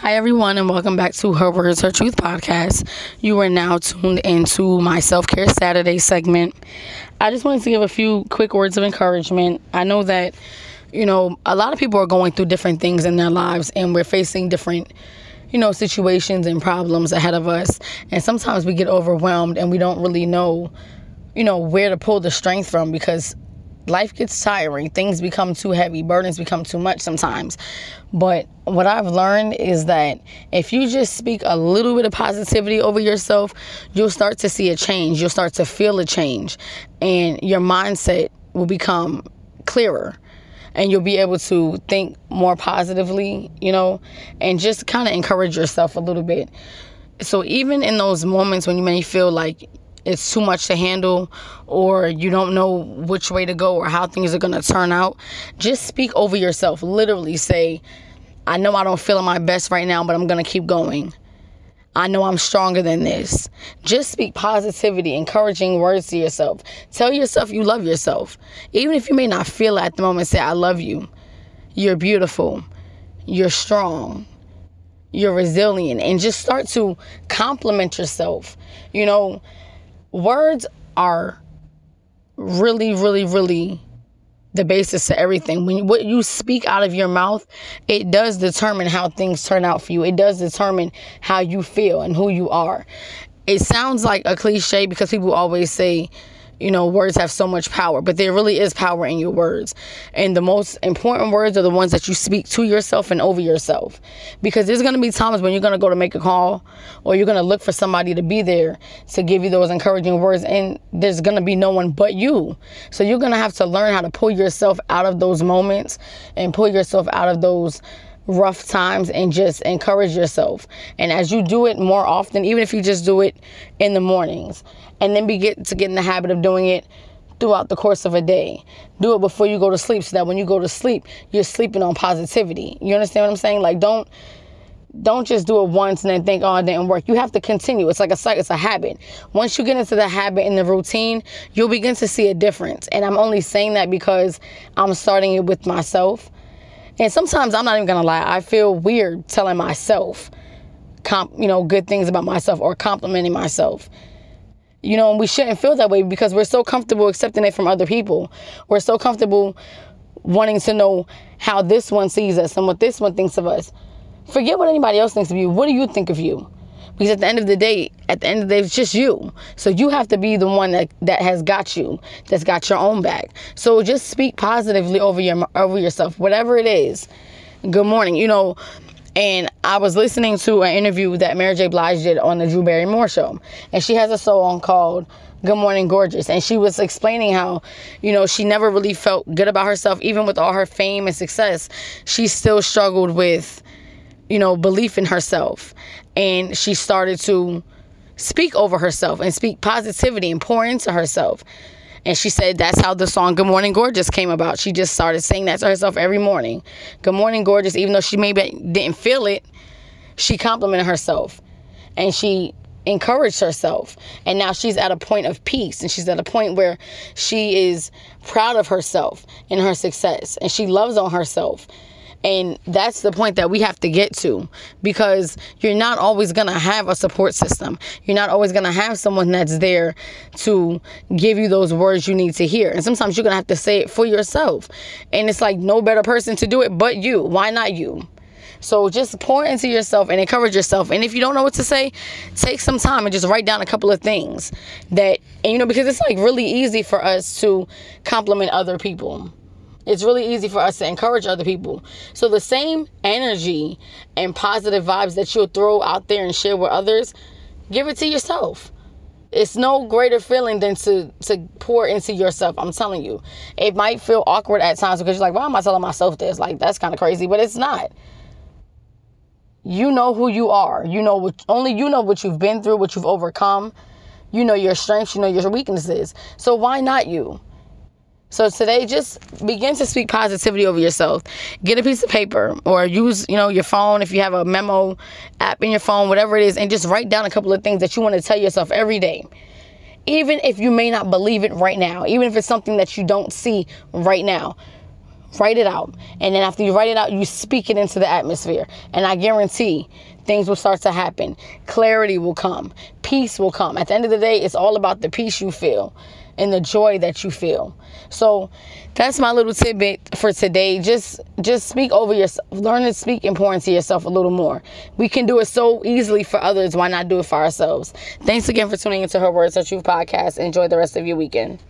Hi, everyone, and welcome back to Her Words, Her Truth podcast. You are now tuned into my self care Saturday segment. I just wanted to give a few quick words of encouragement. I know that, you know, a lot of people are going through different things in their lives, and we're facing different you know, situations and problems ahead of us. And sometimes we get overwhelmed and we don't really know, you know, where to pull the strength from because life gets tiring. Things become too heavy. Burdens become too much sometimes. But what I've learned is that if you just speak a little bit of positivity over yourself, you'll start to see a change. You'll start to feel a change. And your mindset will become clearer. And you'll be able to think more positively, you know, and just kind of encourage yourself a little bit. So even in those moments when you may feel like it's too much to handle or you don't know which way to go or how things are going to turn out, just speak over yourself. Literally say, I know I don't feel my best right now, but I'm going to keep going. I know I'm stronger than this. Just speak positivity, encouraging words to yourself. Tell yourself you love yourself. Even if you may not feel it at the moment, say, I love you. You're beautiful. You're strong. You're resilient. And just start to compliment yourself. You know, words are really, really, really the basis to everything. When what you speak out of your mouth, it does determine how things turn out for you. It does determine how you feel and who you are. It sounds like a cliche because people always say, you know, words have so much power, but there really is power in your words. And the most important words are the ones that you speak to yourself and over yourself. Because there's going to be times when you're going to go to make a call or you're going to look for somebody to be there to give you those encouraging words, and there's going to be no one but you. So you're going to have to learn how to pull yourself out of those moments and pull yourself out of those rough times and just encourage yourself. And as you do it more often, even if you just do it in the mornings, and then begin to get in the habit of doing it throughout the course of a day. Do it before you go to sleep so that when you go to sleep, you're sleeping on positivity. You understand what I'm saying? Like don't don't just do it once and then think, oh, it didn't work. You have to continue. It's like a cycle, it's a habit. Once you get into the habit and the routine, you'll begin to see a difference. And I'm only saying that because I'm starting it with myself. And sometimes I'm not even gonna lie, I feel weird telling myself comp, you know, good things about myself or complimenting myself. You know, and we shouldn't feel that way because we're so comfortable accepting it from other people. We're so comfortable wanting to know how this one sees us and what this one thinks of us. Forget what anybody else thinks of you. What do you think of you? Because at the end of the day, at the end of the day, it's just you. So you have to be the one that, that has got you, that's got your own back. So just speak positively over your over yourself, whatever it is. Good morning. You know, and I was listening to an interview that Mary J. Blige did on the Drew Barrymore show. And she has a song called Good Morning Gorgeous. And she was explaining how, you know, she never really felt good about herself, even with all her fame and success. She still struggled with, you know, belief in herself. And she started to speak over herself and speak positivity and pour into herself. And she said that's how the song Good Morning Gorgeous came about. She just started saying that to herself every morning. Good morning, gorgeous. Even though she maybe didn't feel it, she complimented herself and she encouraged herself. And now she's at a point of peace and she's at a point where she is proud of herself and her success and she loves on herself and that's the point that we have to get to because you're not always going to have a support system. You're not always going to have someone that's there to give you those words you need to hear. And sometimes you're going to have to say it for yourself. And it's like no better person to do it but you. Why not you? So just pour into yourself and encourage yourself. And if you don't know what to say, take some time and just write down a couple of things that, and you know, because it's like really easy for us to compliment other people. It's really easy for us to encourage other people. So the same energy and positive vibes that you'll throw out there and share with others, give it to yourself. It's no greater feeling than to to pour into yourself. I'm telling you. It might feel awkward at times because you're like, why am I telling myself this? Like that's kind of crazy, but it's not. You know who you are. You know what only you know what you've been through, what you've overcome. You know your strengths, you know your weaknesses. So why not you? So today, just begin to speak positivity over yourself. Get a piece of paper or use, you know, your phone if you have a memo app in your phone, whatever it is, and just write down a couple of things that you want to tell yourself every day. Even if you may not believe it right now, even if it's something that you don't see right now, Write it out. And then after you write it out, you speak it into the atmosphere. And I guarantee things will start to happen. Clarity will come. Peace will come. At the end of the day, it's all about the peace you feel and the joy that you feel. So that's my little tidbit for today. Just just speak over yourself. Learn to speak and pour into yourself a little more. We can do it so easily for others. Why not do it for ourselves? Thanks again for tuning into Her Words Her Truth podcast. Enjoy the rest of your weekend.